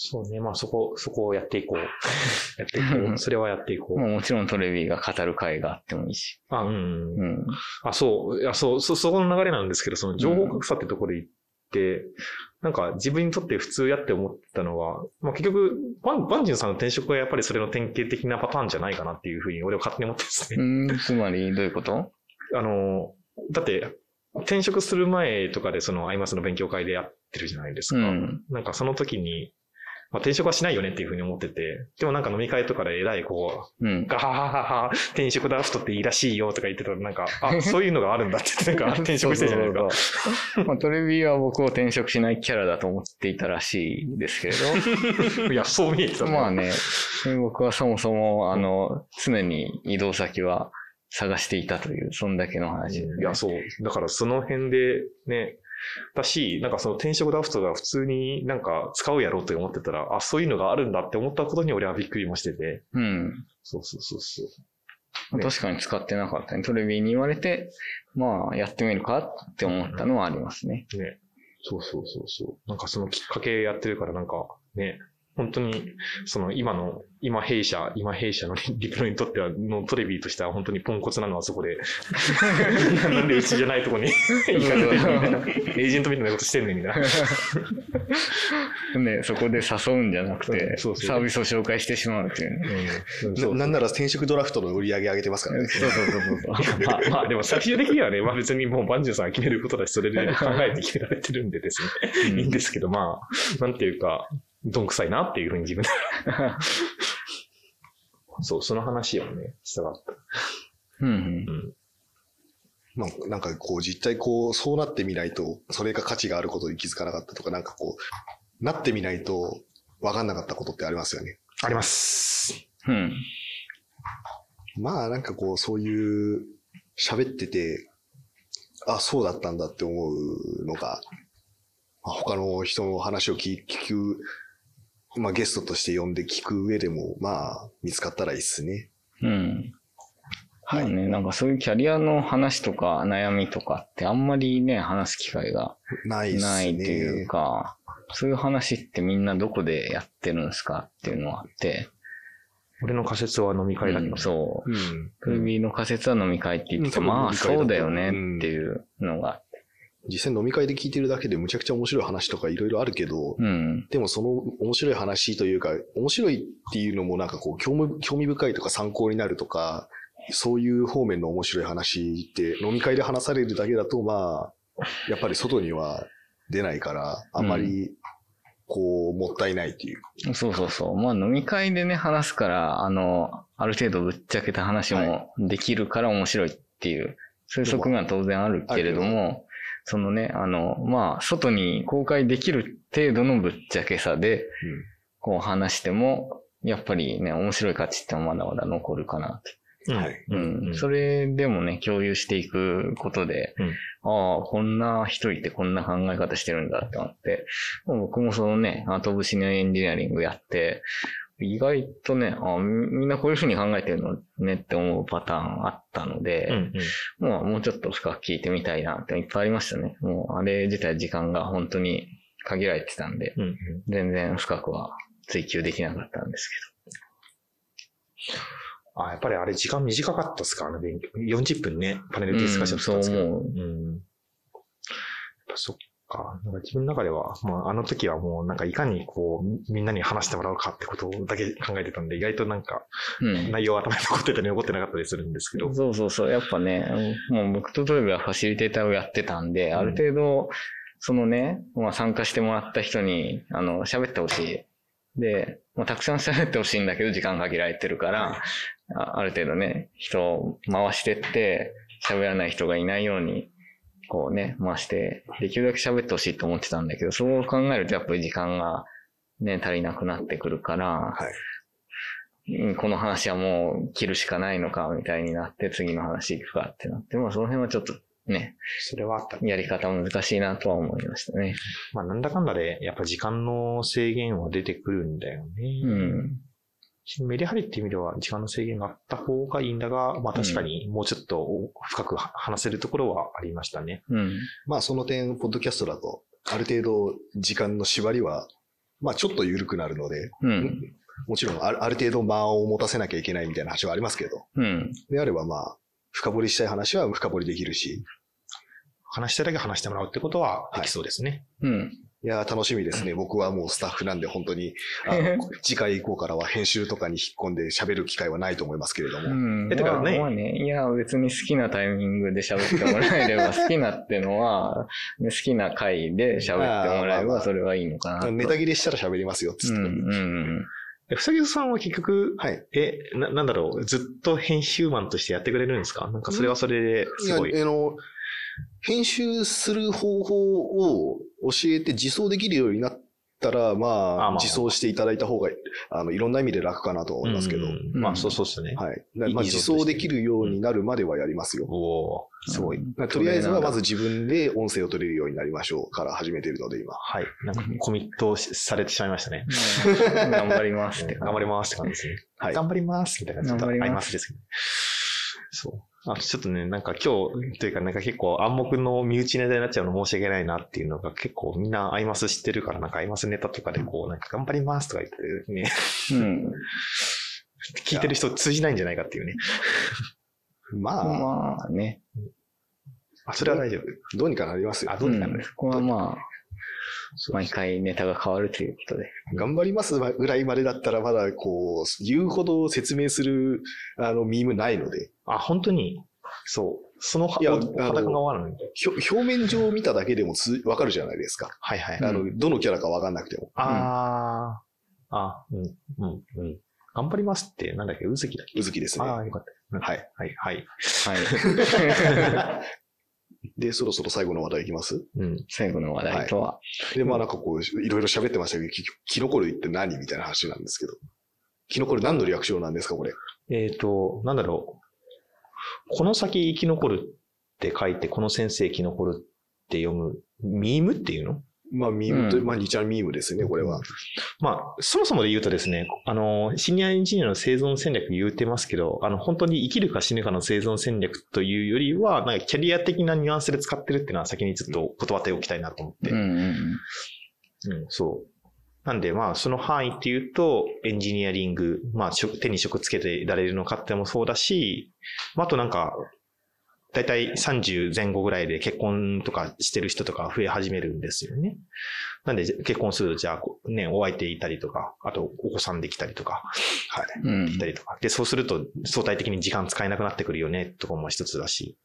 そうね。まあそこ、そこをやっていこう。やっていこう。それはやっていこう。まあもちろんトレビーが語る会があってもいいし。あ、うん。うん。あ、そう。いや、そう、そ、そこの流れなんですけど、その情報格差ってところで言って、なんか自分にとって普通やって思ったのは、まあ結局、バン、バンジンさんの転職はやっぱりそれの典型的なパターンじゃないかなっていうふうに俺は勝手に思ってですね。うん、つまりどういうこと？あの、だって、転職する前とかでそのアイマスの勉強会でやってるじゃないですか。うん。なんかその時に、まあ、転職はしないよねっていうふうに思ってて、でもなんか飲み会とかで偉いこう、うん。ガハハハハ、転職ダフトっていいらしいよとか言ってたら、なんか、あ、そういうのがあるんだって言って、なんか 転職してるじゃないですか。そうそうそうまあ、トレビーは僕を転職しないキャラだと思っていたらしいですけれど。いや、そう見えてた、まあ。ね、僕はそもそも、あの、常に移動先は探していたという、そんだけの話ね、いや、そう。だからその辺でね、だし、なんかその転職ダフトが普通になんか使うやろうと思ってたら、あ、そういうのがあるんだって思ったことに俺はびっくりもしてて。うん。そうそうそうそう。まあね確かに使ってなかったね。トレビーに言われて、まあ、やってみるかって思ったのはありますね。ね。そうそうそうそう。なんかそのきっかけやってるからなんかね、本当に、その今の、今弊社、今弊社の リプロにとっては、のトレビーとしては本当にポンコツなのはそこで、なんでうちじゃないとこに 行かれてるみたいな、エージェントみたいなことしてんねんみたいな。ね、そこで誘うんじゃなくて、そうそうサービスを紹介してしまうっていうね。うんそうななんなら転職ドラフトの売り上げ上げてますからね。そうそうそうそう。まあ、まあでも最終的にはね、まあ別にもうバンジューさんが決めることだし、それで考えて決められてるんでですね、いいんですけど、まあ、なんていうか、どんくさいなっていうふうに自分で。そう、その話をね、したかった。うんうんうん。まあ、なんかこう実態こう、そうなってみないと、それが価値があることに気づかなかったとか、なんかこう、なってみないと分かんなかったことってありますよね。あります。うん。まあなんかこう、そういう喋ってて、あ、そうだったんだって思うのが、まあ、他の人の話を聞聞く、まあゲストとして呼んで聞く上でも、まあ見つかったらいいっすね。うん。はいまあね、なんかそういうキャリアの話とか悩みとかってあんまりね、話す機会がないっすね。ないっていうか、そういう話ってみんなどこでやってるんですかっていうのがあって、俺の仮説は飲み会だけど、うんそう。うん。クルビーの仮説は飲み会って言ってて、うんまあそうだよねっていうのが、実際飲み会で聞いてるだけでむちゃくちゃ面白い話とかいろいろあるけど、うん。でもその面白い話というか、面白いっていうのもなんかこう興味興味深いとか参考になるとか、そういう方面の面白い話って飲み会で話されるだけだと、まあ、やっぱり外には出ないから、あんまりこう、もったいないっていう。そうそうそう。まあ飲み会でね、話すから、あの、ある程度ぶっちゃけた話もできるから面白いっていう、そういう側面は当然あるけれども、そのね、あの、まあ、外に公開できる程度のぶっちゃけさで、こう話しても、やっぱりね、面白い価値ってまだまだ残るかなって。はい。うん。それでもね、共有していくことで、うんああ、こんな人いてこんな考え方してるんだって思って、僕もそのね、アートオブシニアエンジニアリングやって、意外とね、あみみんなこういうふうに考えてるのねって思うパターンあったので、うんうん。もうもうちょっと深く聞いてみたいなっていっぱいありましたね。もうあれ自体時間が本当に限られてたんで、うんうん。全然深くは追求できなかったんですあ、やっぱりあれ時間短かったですか？あの勉強。40分ね、パネルディスカッションしたんですけど。うんそう思ううん。やっぱそっか。なんか自分の中では、まああの時はもうなんかいかにこう、みんなに話してもらうかってことだけ考えてたんで、意外となんか。内容は頭に残ってたり残ってなかったりするんですけど。そうそうそう。やっぱね、もう僕とトイレはファシリテーターをやってたんで、ある程度、そのね、まあ参加してもらった人に、あの、喋ってほしい。で、まあ、たくさん喋ってほしいんだけど、時間限られてるから、あある程度ね、人を回してって、喋らない人がいないように、こうね、回して、できるだけ喋ってほしいと思ってたんだけど、そう考えるとやっぱり時間がね、足りなくなってくるから、はい。うんこの話はもう切るしかないのか、みたいになって、次の話行くかってなって、まあその辺はちょっとね、それはあったね。やり方難しいなとは思いましたね。まあなんだかんだで、やっぱ時間の制限は出てくるんだよね。うん。メリハリっていう意味では時間の制限があった方がいいんだが、まあ確かにもうちょっと深く話せるところはありましたね。うん。まあその点、ポッドキャストだと、ある程度時間の縛りは、まあちょっと緩くなるので、うん。もちろんあるある程度間を持たせなきゃいけないみたいな話はありますけど、うん。であればまあ、深掘りしたい話は深掘りできるし、話したいだけ話してもらうってことはできそうですね。うん。いやー楽しみですね。僕はもうスタッフなんで本当に、あの 次回以降からは編集とかに引っ込んで喋る機会はないと思いますけれども、うん。えてかねまあまあね、いや、別に好きなタイミングで喋ってもらえれば、好きなってのは、ね 好きな回で喋ってもらえまあまあまば、あそれはいいのかなと。ネタ切れしたら喋りますよ、つって。うん。うん。えふさぎさんは結局、はい。え、な、なんだろう、ずっと編集マンとしてやってくれるんですか？なんかそれはそれですごい。いや、あの、編集する方法を教えて自走できるようになったら、まあまああ、自走していただいた方が、あの、いろんな意味で楽かなと思いますけど、うんまあそうそうですね。はい。まあ、自走できるようになるまではやりますよ。おーすごい。まあとりあえずはまず自分で音声を取れるようになりましょうから始めているので今。はい。なんかコミットされてしまいましたね。うん 頑張りますって。頑張りますって感じですね。はい。頑張りますみたいな感じで頑張りますですけど。そう。あちょっとね、なんか今日、というかなんか結構暗黙の身内ネタになっちゃうの申し訳ないなっていうのが結構みんなアイマス知ってるから、なんかアイマスネタとかでこう、なんか頑張りますとか言ってね、うん。聞いてる人通じないんじゃないかっていうね。まあ、まあね。あ、それは大丈夫。どうにかなりますよあ、。どうにかなる。そこはまあ、毎回ネタが変わるということで。頑張りますぐらいまでだったらまだこう、言うほど説明する、あの、ミームないので、あ、本当に、そう。その、いや表面上見ただけでもつわかるじゃないですか。はいはい。あの、どのキャラかわかんなくても。あー、あ、うん、うん、うん。頑張りますって、なんだっけ、うずきだっけ？うずきですね。ああ、よかった。はい。はい、はい。はい。で、そろそろ最後の話題いきます？うん。最後の話題とは。で、まあなんかこう、いろいろ喋ってましたけど、キキノコ類って何みたいな話なんですけど。キノコ類何の略称なんですか、これ？えっ、と、なんだろう。この先生き残るって書いて、この先生生き残るって読む、ミームっていうの？まあ、ミームと、うんまあ、2ちゃんミームですね、これは。まあ、そもそもで言うとですね、あの、シニアエンジニアの生存戦略言うてますけど、あの、本当に生きるか死ぬかの生存戦略というよりは、なんかキャリア的なニュアンスで使ってるっていうのは先にちょっと断っておきたいなと思って。うんうんうん、そう。なんで、まあ、その範囲っていうと、エンジニアリング、まあ、職手に職つけてられるのかってもそうだし、まあ、あとなんか、だいたい30前後ぐらいで結婚とかしてる人とか増え始めるんですよね。なんで、結婚すると、じゃあ、ね、お相手いたりとか、あと、お子さんできたりとか、はい。うん。いたりとか。で、そうすると、相対的に時間使えなくなってくるよね、とかも一つだし。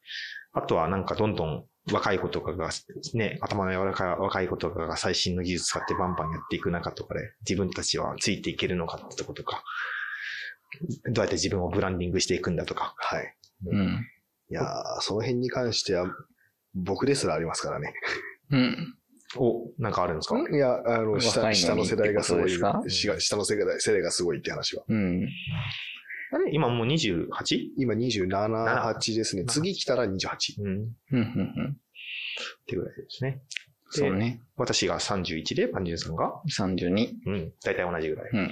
あとは、なんか、どんどん若い子とかが、ね、頭の柔らかい若い子とかが最新の技術使ってバンバンやっていく中とかで、自分たちはついていけるのかってとことか、どうやって自分をブランディングしていくんだとか。はい。うん。いやーその辺に関しては、僕ですらありますからね。うん。お、なんかあるんですか？いや、あの、若い下のに下の世代がすごい、ってことしが下の世代世代がすごいって話は。うん。あれ？今もう 28? 今27、8ですね。次来たら28。うん。っうん、うん、うん。てぐらいですね。そうね。私が31で、パンジュンさんが、32。うん、大体同じぐらい。うん。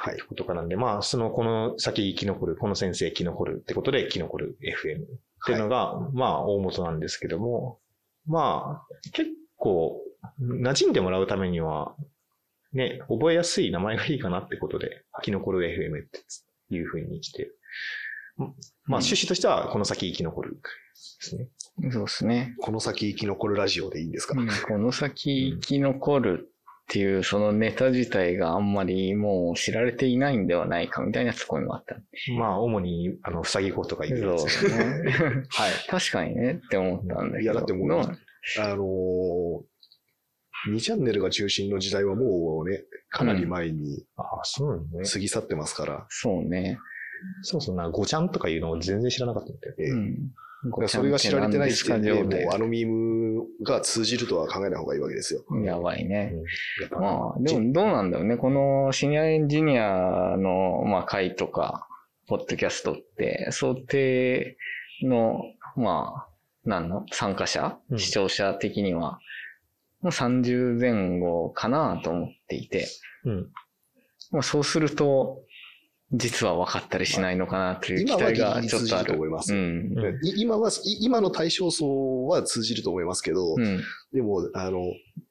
はい。ことかなんで、まあ、その、この先生き残る、この先生生き残るってことで生き残る FM っていうのが、まあ、大元なんですけども、まあ、結構、馴染んでもらうためには、ね、覚えやすい名前がいいかなってことで、生き残る FM っていうふうにして、まあ、趣旨としては、この先生き残るですね。そうですね。この先生き残るラジオでいいんですか、この先生き残るっていうそのネタ自体があんまりもう知られていないんではないかみたいなツッコミもあった。まあ、主に、あの、ふさぎ子とかいうやそうつ。ですね。はい。確かにねって思ったんだけど。いやだってもうどあのー、2チャンネルが中心の時代はもうね、かなり前にああ、そうね。過ぎ去ってますから。そうね。そうそうな、ごちゃんとかいうのを全然知らなかったんだよ。ええうん。それが知られてない時点で、もうごちゃんって何ですかあのミームが通じるとは考えない方がいいわけですよ。やばいね。まあ、でもどうなんだろうね。このシニアエンジニアの、まあ、会とか、ポッドキャストって、想定の、まあ、なんの参加者、うん視聴者的には、もう30前後かなと思っていて、うん。まあ、そうすると、実は分かったりしないのかなという期今は待がちょっとある。ると思います。うん。今は、い今の対象層は通じると思いますけど、うん。でも、あの、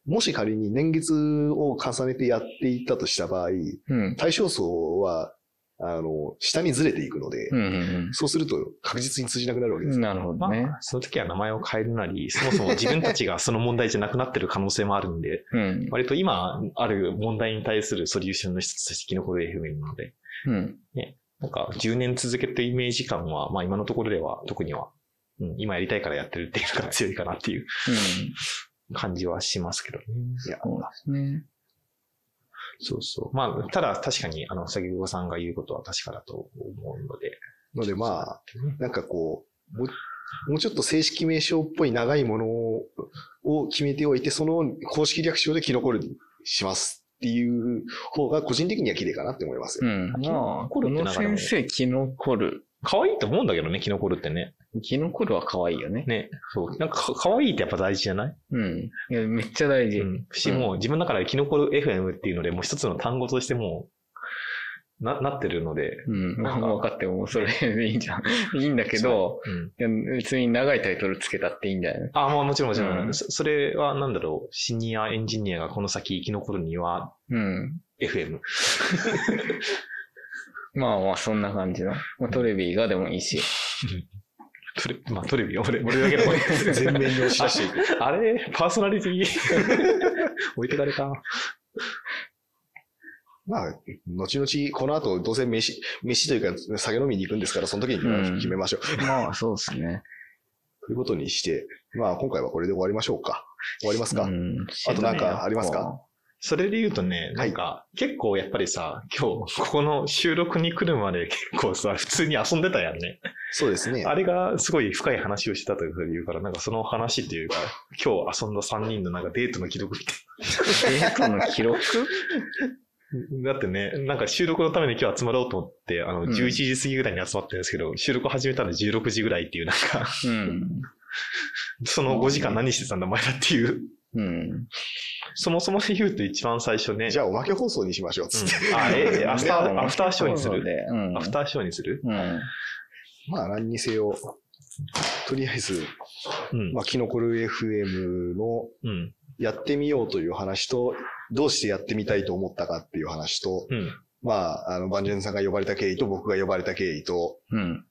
もし仮に年月を重ねてやっていったとした場合、うん。対象層は、あの、下にずれていくので、うんうんそうすると確実に通じなくなるわけです。うん。なるほどまね。あ、その時は名前を変えるなり、そもそも自分たちがその問題じゃなくなってる可能性もあるんで、うん。割と今ある問題に対するソリューションの一つとして生き残る FM なので、うん。なんか10年続けてるイメージ感は、まあ今のところでは特には、うん、今やりたいからやってるっていうのが強いかなっていううん。感じはしますけどね。いや、そうですね。そうそう。まあ、ただ確かに、あの、先ほどさんが言うことは確かだと思うので。のでまあ、なんかこう、もうもうちょっと正式名称っぽい長いものを決めておいて、その公式略称でキノコルにしますっていう方が個人的には綺麗かなって思いますよ。うん。キノまあ、この先生、キノコル。可愛いと思うんだけどね、キノコルってね。キノコルは可愛いよね。ね。そう。なんかか可愛いってやっぱ大事じゃない？うん。いや、めっちゃ大事。うん。し、もう自分の中でキノコル FM っていうので、もう一つの単語としてもう、な、なってるので。うん。なんか分かってもうそれでいいんじゃん。いいんだけど、うん。別に長いタイトルつけたっていいんだよね。あ、まあもちろんもちろん。うんそそれはなんだろう。シニアエンジニアがこの先生き残るにはうん。FM。まあまあ、そんな感じの。まあ、トレビーがでもいいし。トレ、まあトレビ、俺、俺だけど。全面に押し出していく。あれ？パーソナリティ？置いてかれた。まあ、後々、この後、どうせ飯、飯というか、酒飲みに行くんですから、その時に決めましょううん決めましょう。まあ、そうですね。ということにして、まあ、今回はこれで終わりましょうか。終わりますか、うん。あとなんかありますか？それで言うとね、なんか、結構やっぱりさ、今日、ここの収録に来るまで結構さ、普通に遊んでたやんね。そうですね。あれがすごい深い話をしてたというふうに言うから、なんかその話っていうか、今日遊んだ3人のなんかデートの記録みたい デートの記録？な。だってね、なんか収録のために今日集まろうと思って、あの、うん11時過ぎぐらいに集まってるんですけど、収録始めたの16時ぐらいっていう、なんか、うん。その5時間何してたんだお前らっていう。うん。そもそもで言うと一番最初ね。じゃあ、おまけ放送にしましょう、つって。うんあ、え、えアフター、アフターショーにする？で、うん。アフターショーにする？うん。まあ、何にせよ、とりあえず、うん。まあ、キノコル FM のうん。やってみようという話と、どうしてやってみたいと思ったかっていう話と、うん。まあ、あの、バンジェンさんが呼ばれた経緯と僕が呼ばれた経緯と、うん。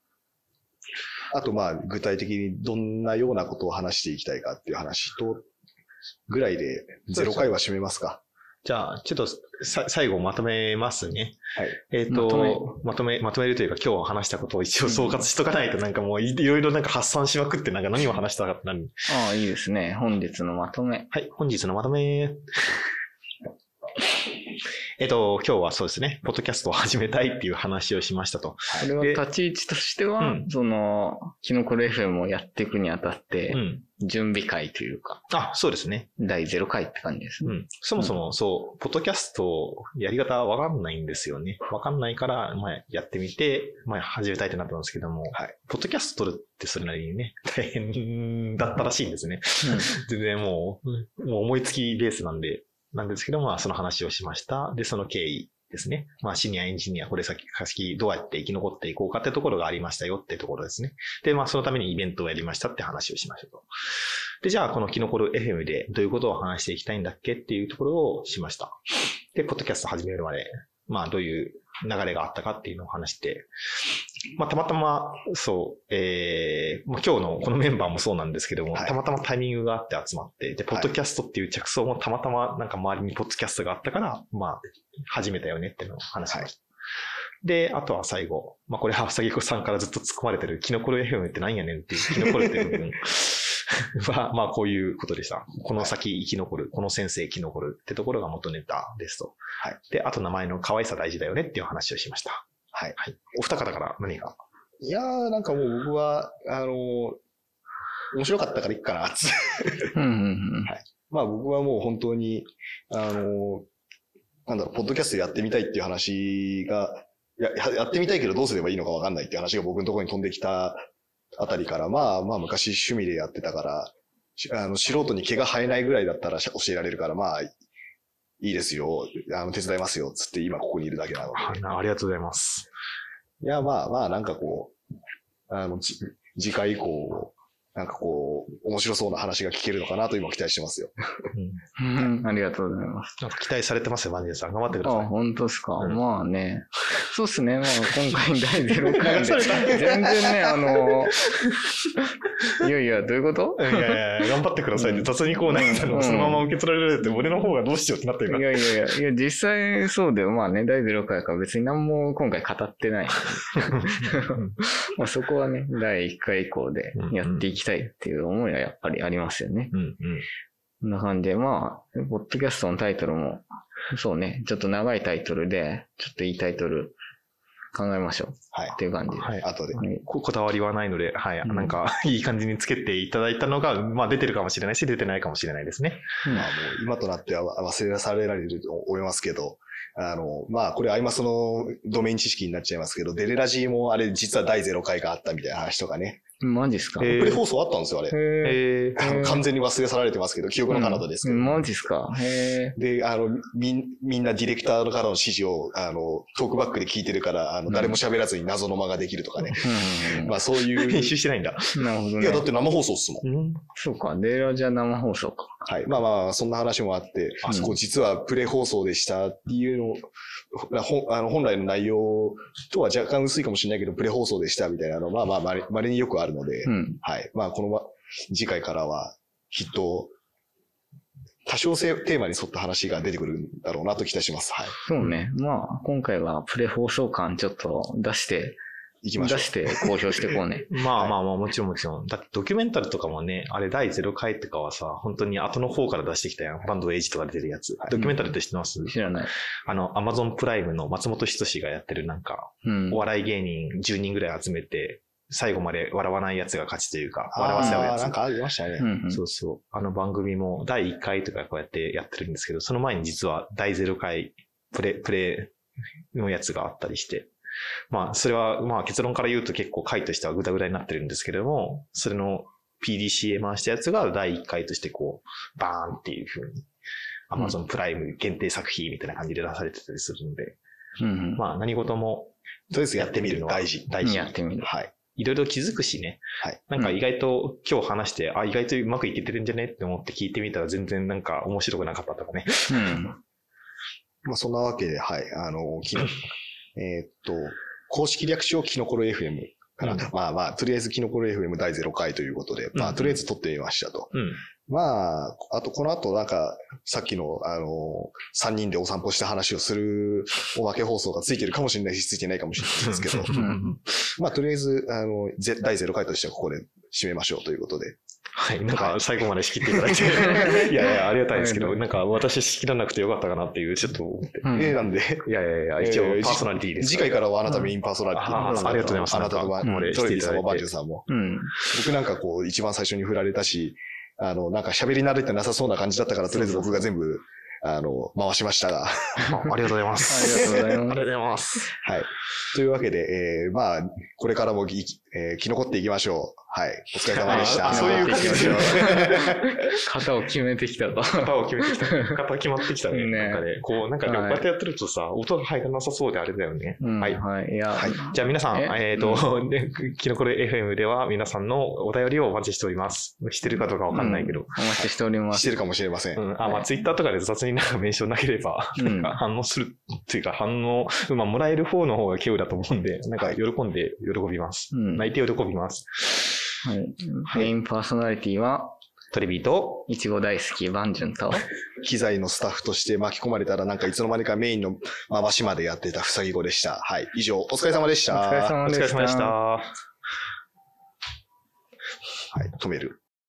あとまあ、具体的にどんなようなことを話していきたいかっていう話と、ぐらいで、ゼロ回は締めますか。じゃあ、ちょっとさ最後まとめますね。はい。えっ、とまとめまとめ、まとめるというか今日話したことを一応総括しとかないとなんかもういいろいろなんか発散しまくってなんか何を話したかって何ああ、いいですね。本日のまとめ。はい、本日のまとめ。えっと、今日はそうですね、ポッドキャストを始めたいっていう話をしましたと。これは立ち位置としては、うんその、キノコレ FM をやっていくにあたってう、ん。準備会というか、あ、そうですね。第0回って感じですね。うん。そもそも、そう、ポッドキャスト、やり方わかんないんですよね。わかんないから、まあ、やってみて、まあ、始めたいってなったんですけども、はいポッドキャスト撮るってそれなりにね、大変だったらしいんですね。全然もう、もう思いつきベースなんで、なんですけど、まあ、その話をしました。で、その経緯ですね。まあ、シニアエンジニア、これ先、先、どうやって生き残っていこうかってところがありましたよってところですね。で、まあ、そのためにイベントをやりましたって話をしましたと。で、じゃあ、このキノコル FM でどういうことを話していきたいんだっけっていうところをしました。で、ポッドキャスト始めるまで、まあ、どういう流れがあったかっていうのを話して、まあ、たまたま、そう、えー、まあ、今日のこのメンバーもそうなんですけども、はい。たまたまタイミングがあって集まって、で、ポッドキャストっていう着想もたまたまなんか周りにポッドキャストがあったから、まあ、始めたよねっていうのを話しました。で、あとは最後、まあ、これはさぎこさんからずっと突っ込まれてるキノコル FM って何やねんっていう、キノコルって部分 は、まあ、こういうことでした。この先生き残る、この先生生き残るってところが元ネタですと。はい。で、あと名前の可愛さ大事だよねっていう話をしました。はい。はい。お二方から何か。いやー、なんかもう僕は、あのー面白かったからいっかな、つうんうんうんまあ僕はもう本当に、あのーなんだろう、ポッドキャストやってみたいっていう話が、や、ややってみたいけどどうすればいいのかわかんないっていう話が僕のところに飛んできたあたりから、まあまあ昔趣味でやってたから、しあの素人に毛が生えないぐらいだったらし教えられるから、まあ、いいですよ、あの手伝いますよ、つって今ここにいるだけなので。あありがとうございます。いや、まあまあ、なんかこう、あの、じ次回以降、なんかこう、面白そうな話が聞けるのかなと今期待してますよ。うんうん。ありがとうございます。なんか期待されてますよ、マネージャーさん。頑張ってくだあ、さい。本当ですか？うんまあね。そうっすね。まあ今回第0回で。全然ね、あの、いやいや、どういうこと？いやいや、頑張ってくださいって、うん雑にこうなんかうんそのまま受け取られるって、俺の方がどうしようってなってるから。いやいやいや、いや、実際そうだよ。まあね、第0回から別に何も今回語ってない。まあそこはね、第1回以降でやっていきたいっていう思いはやっぱりありますよね。うんうん。こんな感じで、まあ、ポッドキャストのタイトルも、そうね、ちょっと長いタイトルで、ちょっといいタイトル考えましょうはいっ。ていう感じで。はい。後で。はいここだわりはないので、はい。うんなんか、いい感じにつけていただいたのが、まあ出てるかもしれないし、出てないかもしれないですね。うんまあもう今となっては忘れされられると思いますけど、あの、まあこれアイマスのドメイン知識になっちゃいますけど、デレラジーもあれ実は第0回があったみたいな話とかね。マジっすか？えープレ放送あったんですよ、あれ。へーえー、あ の完全に忘れ去られてますけど、記憶の彼方ですけど。うんマジっすか？へで、あの、みん、みんなディレクターからの指示を、あの、トークバックで聞いてるから、あの、うん誰も喋らずに謎の間ができるとかね。え。うんまあそういう。編集してないんだ。なるほどいや、だねっ。て生放送っすもん。うん。そうか、デーラじゃ生放送か。はい。まあまあ、そんな話もあって、あそこ実はプレ放送でしたっていうのを、ほあの本来の内容とは若干薄いかもしれないけど、プレ放送でしたみたいなの、まあまあ、まれ稀によくあるので、うん。はい。まあ、このま、次回からは、きっと、多少性テーマに沿った話が出てくるんだろうなと期待します。はい。そうね。まあ、今回はプレ放送感ちょっと出して、行きましょう出。して公表してこうね。まあまあまあ、もちろんもちろん。だってドキュメンタルとかもね、あれ第0回とかはさ、本当に後の方から出してきたやん。バンドエイジとか出てるやつ。ドキュメンタルって知ってます、知らない。あの、アマゾンプライムの松本人志がやってるなんか、うんお。笑い芸人10人ぐらい集めて、最後まで笑わないやつが勝ちというか、笑わせ合うやつ。なんかありましたね。うんうんそうそう。あの番組も第1回とかこうやってやってるんですけど、その前に実は第0回プレ、プレのやつがあったりして、まあ、それは、まあ結論から言うと結構回としてはグダグダになってるんですけれども、それの PDCA 回したやつが第1回としてこう、バーンっていう風に、Amazon プライム限定作品みたいな感じで出されてたりするので、うんうん。まあ何事もとりあえずやってみるのは大事。大事。やってみる。はい。いろいろ気づくしね。はい。なんか意外と今日話して、あ、意外とうまくいけてるんじゃねって思って聞いてみたら全然なんか面白くなかったとかね。うん。まあ、そんなわけで、はい。あの、きえーっと、公式略称キノコロ FM から、うんまあまあ、とりあえずキノコロ FM 第0回ということで、まあ、うんとりあえず撮ってみましたと。うん。まあ、あと、この後、なんか、さっきの、あの、3人でお散歩した話をするおまけ放送がついてるかもしれないし、ついてないかもしれないですけど、んまあ、とりあえず、あの、ぜ第0回としてはここで締めましょうということで。はい。なんか、最後まで仕切っていただいて。いやいや、ありがたいですけど、なんか、私仕切らなくてよかったかなっていう、ちょっと思って。うんえー、なんで、いやいやいや、一応えーパーソナリティです。次回からはあなたメインパーソナリティあーありがとうございますあなたとバなんかトレビーさんもバンジュさんも。うん。僕なんかこう、一番最初に振られたし、あの、なんか喋り慣れてなさそうな感じだったから、とりあえず僕が全部、あの、回しましたが。あありがとうございます。ありがとうございますありがとうございます。はい。というわけで、えー、まあ、これからもぎ、えー生き残っていきましょう。はい。お疲れ様でした。あそういう感じですよ。型を決めてきたと。型を決めてきた。型決まってきたね。ねなんかね、こう、なんか、はいこうやってやってるとさ、音が入らなさそうであれだよね。うんはい。はい。いや、はいじゃあ皆さん、え？えっ、と、ね、キノコレ FM では皆さんのお便りをお待ちしております。してるかどうかわかんないけど。お待ちしております。してるかもしれません。うん、あ、まあ、ツイッターとかで雑になんかメンションなければ、うんなんか反応するっていうか、反応、まあ、もらえる方の方が稀有だと思うんで、なんか喜んで喜びます。うん泣いて喜びます。はい。メインパーソナリティは、トレビーと、いちご大好き、バンジュンと、機材のスタッフとして巻き込まれたら、なんかいつの間にかメインの回しまでやってたふさぎ子でした。はい。以上、お疲れ様でした。お疲れ様でした。お疲れ様でした。はい。止める。